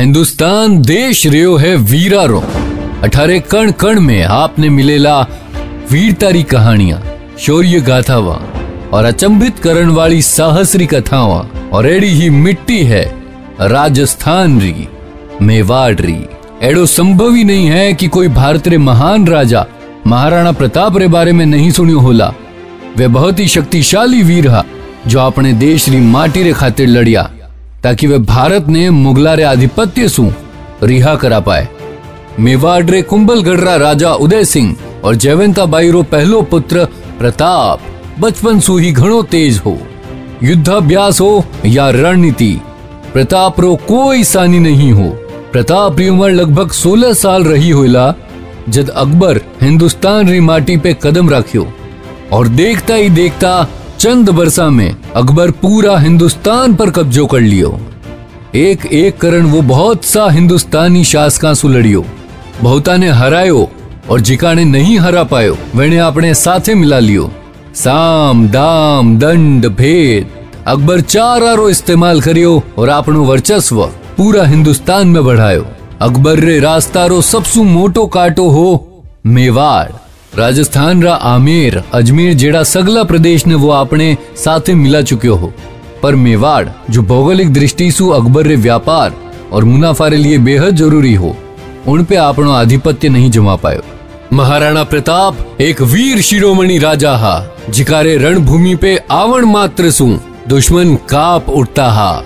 हिंदुस्तान देश रेओ है वीरारो। अठारे कण कण में आपने मिलेला वीरतारी कहानियाँ, शौर्य गाथावा और अचंभित करण वाली साहसरी कथावा और एड़ी ही मिट्टी है राजस्थान री, मेवाड़ री। एडो संभव ही नहीं है कि कोई भारत रे महान राजा महाराणा प्रताप रे बारे में नहीं सुनियो होला। वे बहुत ही शक्तिशाली वीर हा, जो अपने देश री माटी रे खातिर लड़िया। ताकि वे भारत ने मुगला रे आधिपत्य सु रिहा करा पाए। मेवाड़ रे कुंभलगढ़ राजा उदय सिंह और जयवंता बाई रो पहलो पुत्र प्रताप बचपन सु ही घणो तेज हो। युद्धाभ्यास हो या रणनीति, प्रताप रो कोई सानी नहीं हो। प्रताप री उम्र लगभग 16 साल रही होला जब अकबर हिंदुस्तान री माटी पे कदम रखियो और देखता ही देखता चंद बरसा में अकबर पूरा हिंदुस्तान पर कब्जो कर लियो। एक एक करण वो बहुत सा हिंदुस्तानी शासका सु लड़ियो। बहुता ने हरायो और जिकाने नहीं हरा पायो वेने अपने साथे मिला लियो। साम, दाम, दंड, भेद, अकबर चार आरो इस्तेमाल करियो और अपनो वर्चस्व पूरा हिंदुस्तान में बढ़ायो। अकबर रे रास्ता रो सबसु मोटो काटो हो, मेवाड़। राजस्थान रा आमेर, अजमेर जेड़ा सगला प्रदेश ने वो अपने साथे मिला चुक्यो हो। पर मेवाड़, जो भौगोलिक दृष्टि सु अकबर रे व्यापार और मुनाफा रे लिए बेहद ज़रूरी हो, उन पे आपनो आधिपत्य नहीं जमा पायो। महाराणा प्रताप एक वीर शिरोमणि राजा हा, जिकारे रणभूमि पे आवण मात्र सु दुश्मन काप उठता हा।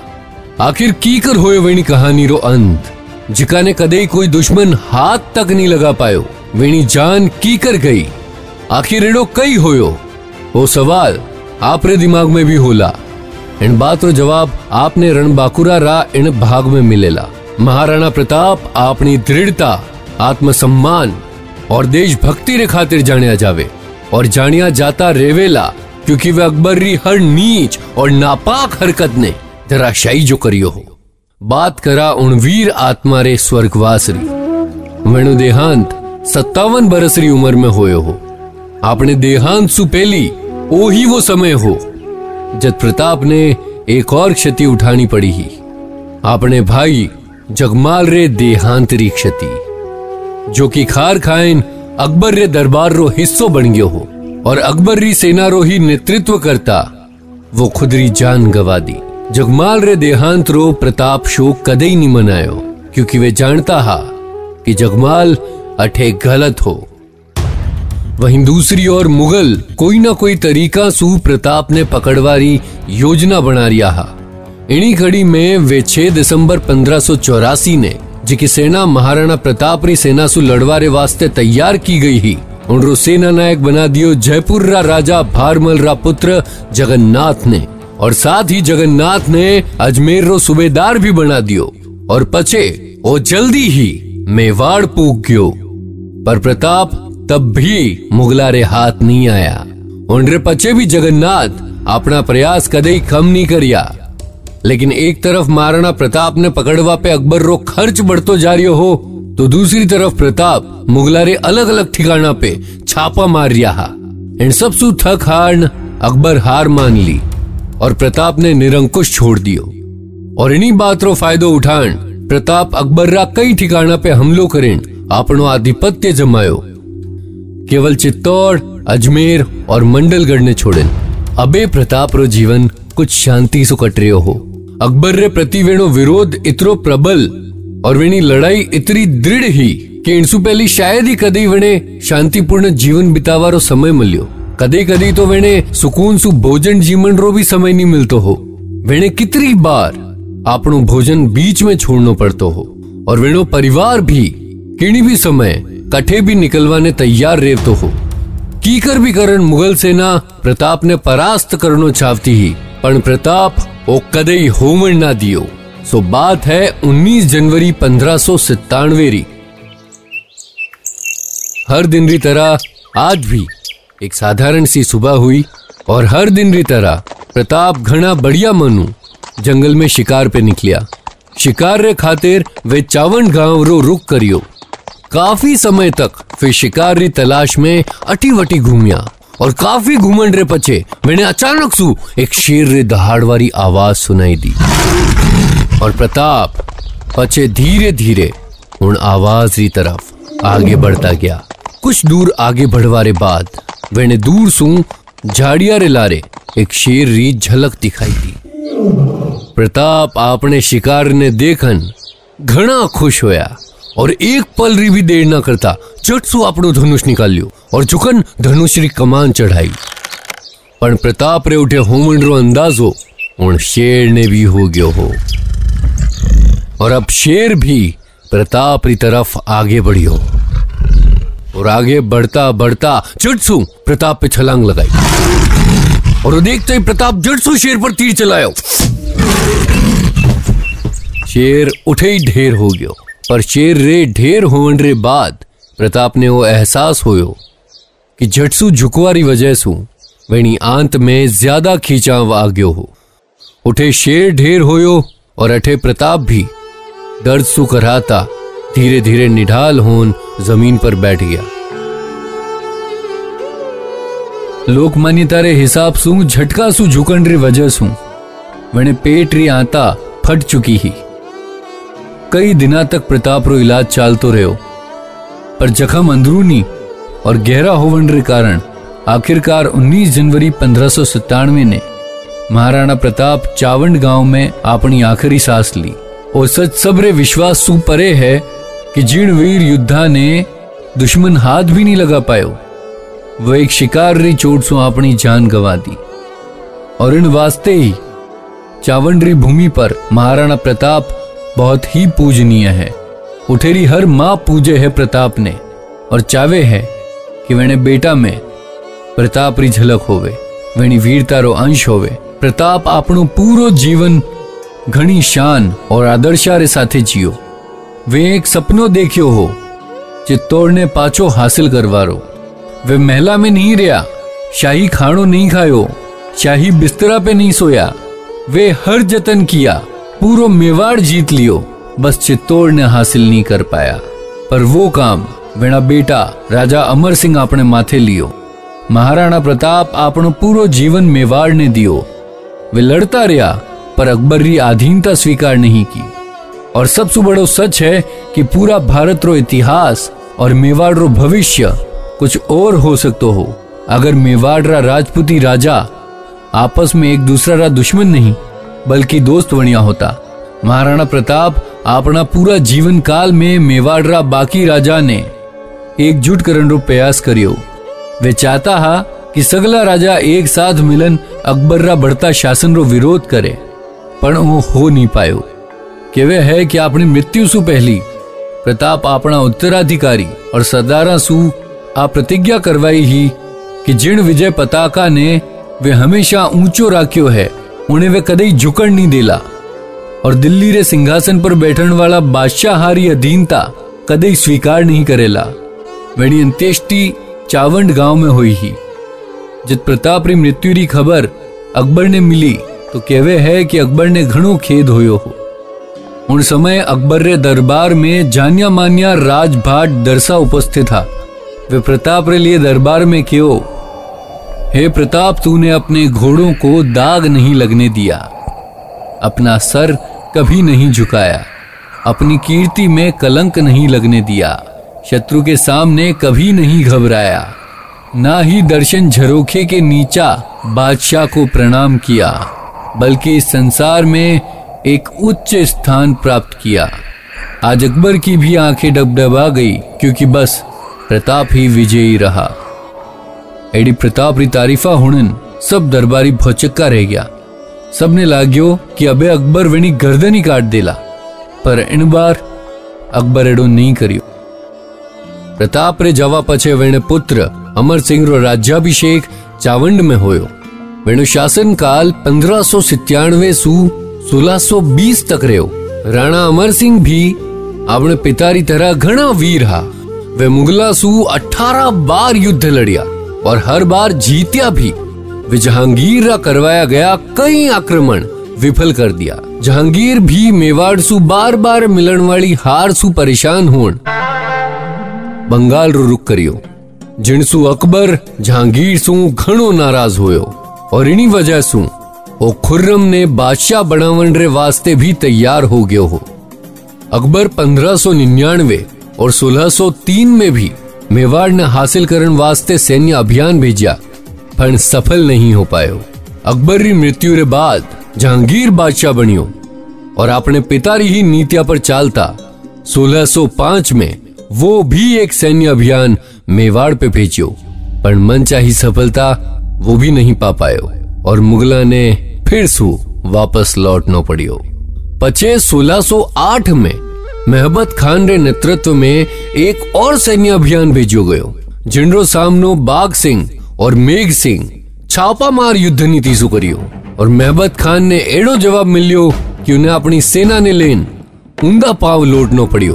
आखिर कीकर होयो वेणी कहानी रो अंत, जिकाने कदे कोई दुश्मन हाथ तक नहीं लगा पायो। वेणी जान कीकर गई? आखिर एड़ो कई होयो? वो सवाल आपरे दिमाग में भी होला। इन बात रो जवाब आपने रणबाकुरा रा इन भाग में मिलेला। महाराणा प्रताप अपनी दृढ़ता, आत्मसम्मान और देशभक्ति रे खातिर जानिया जावे और जानिया जाता रेवेला, क्योंकि वे अकबर री हर नीच और नापाक हरकत ने धराशाई जो करियो हो। बात करा उन वीर आत्मा रे स्वर्गवास री। वेणु देहांत उम्र में होयो हो। आपने देहांत सु पहली ओ ही वो समय हो जब प्रताप ने एक और क्षति उठानी पड़ी ही। आपने भाई जगमाल रे देहांत री क्षति, जो कि खार खाइन अकबर रे दरबार रो हिस्सो बन गयो हो, और अकबर री सेना रो ही नेतृत्व करता वो खुदरी जान गवा दी। जगमाल रे देहांत रो प्रताप शोक कदे ही नहीं मनायो, क्योंकि वे जानता हा कि जगमाल अठे गलत हो। वहीं दूसरी ओर मुगल कोई ना कोई तरीका सु प्रताप ने पकड़वारी योजना बना रिया हा। इन्हीं कड़ी में वे 6 दिसंबर पंद्रह ने जिकी सेना महाराणा प्रताप री सेना सु लड़वारे वास्ते तैयार की गई ही, उनरो सेना नायक बना दियो जयपुर रा राजा भारमल रा पुत्र जगन्नाथ ने। और साथ ही जगन्नाथ ने अजमेर रो सूबेदार भी बना दियो। और पचे वो जल्दी ही मेवाड़ पूक गयो। पर प्रताप तब भी मुगला रे हाथ नहीं आया। उनरे पचे भी जगन्नाथ अपना प्रयास कदे कम नहीं करिया। लेकिन एक तरफ़ महाराणा प्रताप ने पकड़वा पे अकबर रो खर्च बढ़तो जा रही हो तो दूसरी तरफ़ प्रताप मुगला रे अलग अलग ठिकाना पे छापा मार रिया हा। इन सब सु थक हारन अकबर हार मान ली और प्रताप ने निरंकुश छोड़ दियो। और इन्हीं बात रो फायदो उठान प्रताप अकबर रा कई ठिकाना पे हमलो करें आपनो आधिपत्य जमायो केवल चित्तौड़ अजमेर और मंडलगढ़ ने छोड़े अबे प्रताप रो जीवन कुछ शांति सु कट रहो हो अकबर रे प्रति वेणो विरोध इतरो प्रबल और वेणी लड़ाई इतनी दृढ़ ही इनसु पहली शायद ही कदी वेणे शांतिपूर्ण जीवन बितावारो समय मिलियो कदे कदी तो वेणे सुकून सु भोजन जीवन रो भी समय नहीं मिलतो हो वेणे कितनी बार आपनो भोजन बीच में छोड़नो पड़तो हो और वेणो परिवार भी किणी भी समय, कठे भी निकलवाने तैयार रेवतो हो। कीकर भी करण मुगल सेना, प्रताप ने परास्त करनो चाहती ही, पण प्रताप ओ कदे होमन ना दियो। सो बात है 19 जनवरी पंद्रह सौ री। हर दिन री तरह आज भी एक साधारण सी सुबह हुई, और हर दिन री तरह प्रताप घना बढ़िया मनु जंगल में शिकार पे निकलिया। शिकार रे खातिर वे चावंड गाँव रो रुक करियो। काफ़ी समय तक फिर शिकार तलाश में अटी वटी घूमिया और काफ़ी घूमन रे पचे मैंने अचानक सु एक शेर रे दहाड़ वाली आवाज़ सुनाई दी। और प्रताप पचे धीरे धीरे उन आवाज़ री तरफ़ आगे बढ़ता गया। कुछ दूर आगे बढ़वारे बाद वेने दूर सू झाड़िया रे लारे एक शेर री झलक दिखाई दी। प्रताप आपने शिकार ने देखन घना खुश होया। और एक पल री भी देर ना करता चट सु આપણું ધનુષ નિકાલ્યું और ચુકન ધનુષ રી કમાન ચઢાઈ પણ પ્રતાપ રે ઉઠે હોમંડરો અંદાજો उन शेर ने भी हो गयो हो और अब शेर भी प्रताप री तरफ आगे बढ़ियो और आगे बढ़ता बढ़ता जटसू प्रताप पे छलांग लगाई और देखते ही प्रताप जटसू शेर पर तीर चलायो शेर उठे ही ढेर हो गयो पर शेर रे ढेर होवन रे बाद प्रताप ने वो एहसास होयो कि झटसू झुकवारी वजह सु वेणी आंत में ज़्यादा खींचाव आ गयो हो। उठे शेर ढेर होयो और अठे प्रताप भी दर्द सु कराता धीरे धीरे निढाल होन ज़मीन पर बैठ गया। लोक मान्यता रे हिसाब सु झटका सु झुकन रे वजह सु। वने पेट री आता फट चुकी ही। कई दिना तक प्रताप रो इलाज चालतो रहो पर जखम अंदरूनी और गहरा होवन रे कारण आखिरकार 19 जनवरी पंद्रह ने महाराणा प्रताप चावंड गाँव में अपनी आखिरी सांस ली। और सच सबरे विश्वास सु परे है कि जिन वीर युद्धा ने दुश्मन हाथ भी नहीं लगा पायो। वह एक शिकार री चोट सु अपनी जान गवा दी। और इन वास्ते ही चावंडरी भूमि पर महाराणा प्रताप बहुत ही पूजनीय है उठेरी हर माँ पूजे है प्रताप ने और चावे है कि वेने बेटा में प्रताप री झलक होवे वेणी वीरता रो अंश होवे प्रताप આપણું પૂરો જીવન ઘણી શાન और આદર્શા રે સાથે જીયો वे एक सपनो देखियो हो चित्तौड़ ने पाचो हासिल करवारो वे महला में नहीं रहा शाही खानो नहीं खायो शाही बिस्तरा पे नहीं सोया वे हर जतन किया पूरो मेवाड़ जीत लियो बस चित्तौड़ ने हासिल नहीं कर पाया पर वो काम वेणा बेटा राजा अमर सिंह अपने माथे लियो महाराणा प्रताप આપણો પૂરો जीवन मेवाड़ ने दियो वे लड़ता रहा पर अकबर री अधीनता स्वीकार नहीं की और सबसे बड़ो सच है कि पूरा भारत रो इतिहास और मेवाड़ रो भविष्य कुछ और हो सकतो हो अगर मेवाड़ रा राजपूती राजा आपस में एक दूसरा रा दुश्मन नहीं बल्कि दोस्त बनिया होता। महाराणा प्रताप अपना पूरा जीवन काल में मेवाड़ बाकी राजा ने एकजुट करने रो प्रयास करियो। वे चाहता हा कि सगला राजा एक साथ मिलन अकबर रा बढ़ता शासन रो विरोध करे, पण वो हो नहीं पायो। केवे है कि अपनी मृत्यु सु पहली, प्रताप अपना उत्तराधिकारी और सरदारा सु आ प्रतिज्ञा करवाई ही कि जिन विजय उन्हें वे कदई झुकण नहीं देला। और दिल्ली रे सिंहासन पर बैठन वाला बादशाहारी अधीनता कदई स्वीकार नहीं करेला। वेणी अंत्येष्टि चावंड गाँव में हुई ही। जब प्रताप री मृत्यु री खबर अकबर ने मिली तो कहवे है कि अकबर ने घणो खेद होयो हो। उन समय अकबर रे दरबार में जानिया मानिया राजभाट दरसा उपस्थित था। वे प्रताप रे लिए दरबार में क्यों हे प्रताप, तूने अपने घोड़ों को दाग नहीं लगने दिया। अपना सर कभी नहीं झुकाया। अपनी कीर्ति में कलंक नहीं लगने दिया। शत्रु के सामने कभी नहीं घबराया। ना ही दर्शन झरोखे के नीचा बादशाह को प्रणाम किया, बल्कि इस संसार में एक उच्च स्थान प्राप्त किया। आज अकबर की भी आँखें डबडबा गई, क्योंकि बस प्रताप ही विजयी रहा। एडी प्रताप री तारीफा हुनन सब दरबारी भौचक्का रह गया। सबने लाग्यो कि अबे अकबर वेणी गर्दन ही काट देला, पर इन बार अकबर एडो नहीं करियो। प्रताप रे जवा पछे वेणे पुत्र अमर सिंह रो राज्याभिषेक चावंड में होयो। वेणु शासन काल पंद्रह सौ सु सौ तक रहो राणा अमर सिंह भी अपने पिता री तरह घना वीर हा और हर बार जीतिया भी। वे जहांगीर करवाया गया कई आक्रमण, विफल कर दिया। जहांगीर भी मेवाड़ सु बार बार मिलन वाली हार सु परेशान होन बंगाल रो रुक करियो। जिनसु अकबर जहांगीर सु घणो नाराज़ होयो। और इन्हीं वजह सु, ओ खुर्रम ने बादशाह बनावन रे वास्ते भी तैयार हो गयो हो। अकबर 1599 और 1603 में भी मेवाड़ ने हासिल करने वास्ते सैन्य अभियान भेजा पर सफल नहीं हो पायो। अकबर री मृत्यु रे बाद जहांगीर बादशाह बनियो, और अपने पिता ही नीतिया पर चालता 1605 में वो भी एक सैन्य अभियान मेवाड़ पे भेजियो पर मनचाही सफलता वो भी नहीं पा पायो, और मुगला ने फिर सु वापस लौटना पड़ियो। पचे 1608 में मेहबत खान रे नेतृत्व में एक और सैन्य अभियान भेजो गयो। जिनरो सामनो बाग सिंह और मेघ सिंह छापा मार युद्ध नीति सु करियो। और मेहबत खान ने एड़ो जवाब मिलियो कि उन्हें अपनी सेना ने लेन उंदा पाव लौटना पड़ियो।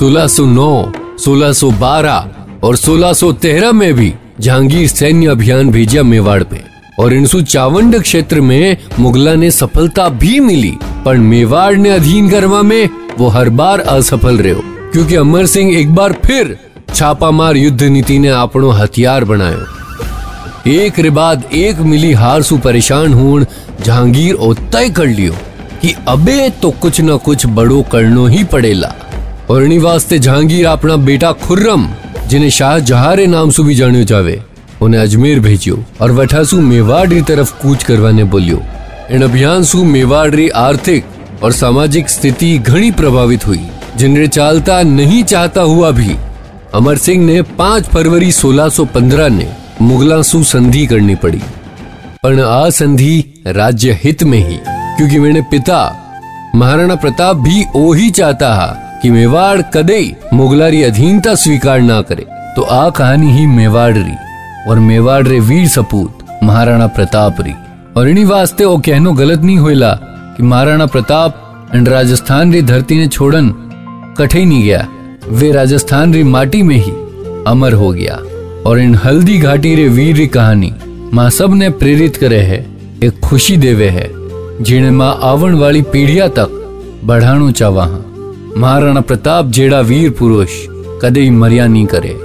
1609, 1612 और 1613 में भी जहांगीर सैन्य अभियान भेजा मेवाड़ पे। और इनसु चावंड क्षेत्र में मुगला ने सफलता भी मिली पर मेवाड़ ने अधीन करवा में वो हर बार असफल रहे। क्योंकि अमर सिंह एक बार फिर छापामार युद्ध नीति ने अपनो हथियार बनायो। एक रे बाद एक मिली हार सु परेशान होन जहांगीर ओ तय कर लियो कि अबे तो कुछ न कुछ बड़ो करनो ही पड़ेला। और वास्ते जहांगीर अपना बेटा खुर्रम जिन्हें शाह जहारे नाम से भी जानियो जावे, उन्हें अजमेर भेजियो और वठासु मेवाड़ तरफ़ कूच करवाने बोलियो। इन अभियान सु मेवाड़ आर्थिक और सामाजिक स्थिति घनी प्रभावित हुई। जिन्हें चालता नहीं चाहता हुआ भी अमर सिंह ने 5 फरवरी 1615 ने मुगला सु संधि करनी पड़ी। पर आ संधि राज्य हित में ही, क्योंकि मेरे पिता महाराणा प्रताप भी ओ ही चाहता है कि मेवाड़ कदे मुगलारी अधीनता स्वीकार ना करे। तो आ कहानी ही मेवाड़ री, और मेवाड़ रे वीर सपूत महाराणा प्रताप री। और इन्हीं वास्ते वो कहनो गलत नहीं होइला कि महाराणा प्रताप एंड राजस्थान री धरती ने छोड़न कठे नहीं गया। वे राजस्थान री माटी में ही अमर हो गया और इन हल्दी घाटी रे वीर री कहानी माँ सबने प्रेरित करे है, एक खुशी देवे है, जिन्हें माँ आवण वाली पीढ़िया तक बढ़ाणो चावा महाराणा प्रताप जेड़ा वीर पुरुष कदे मरिया नहीं करे।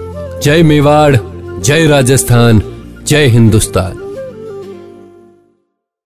जय मेवाड़, जय राजस्थान, जय हिंदुस्तान।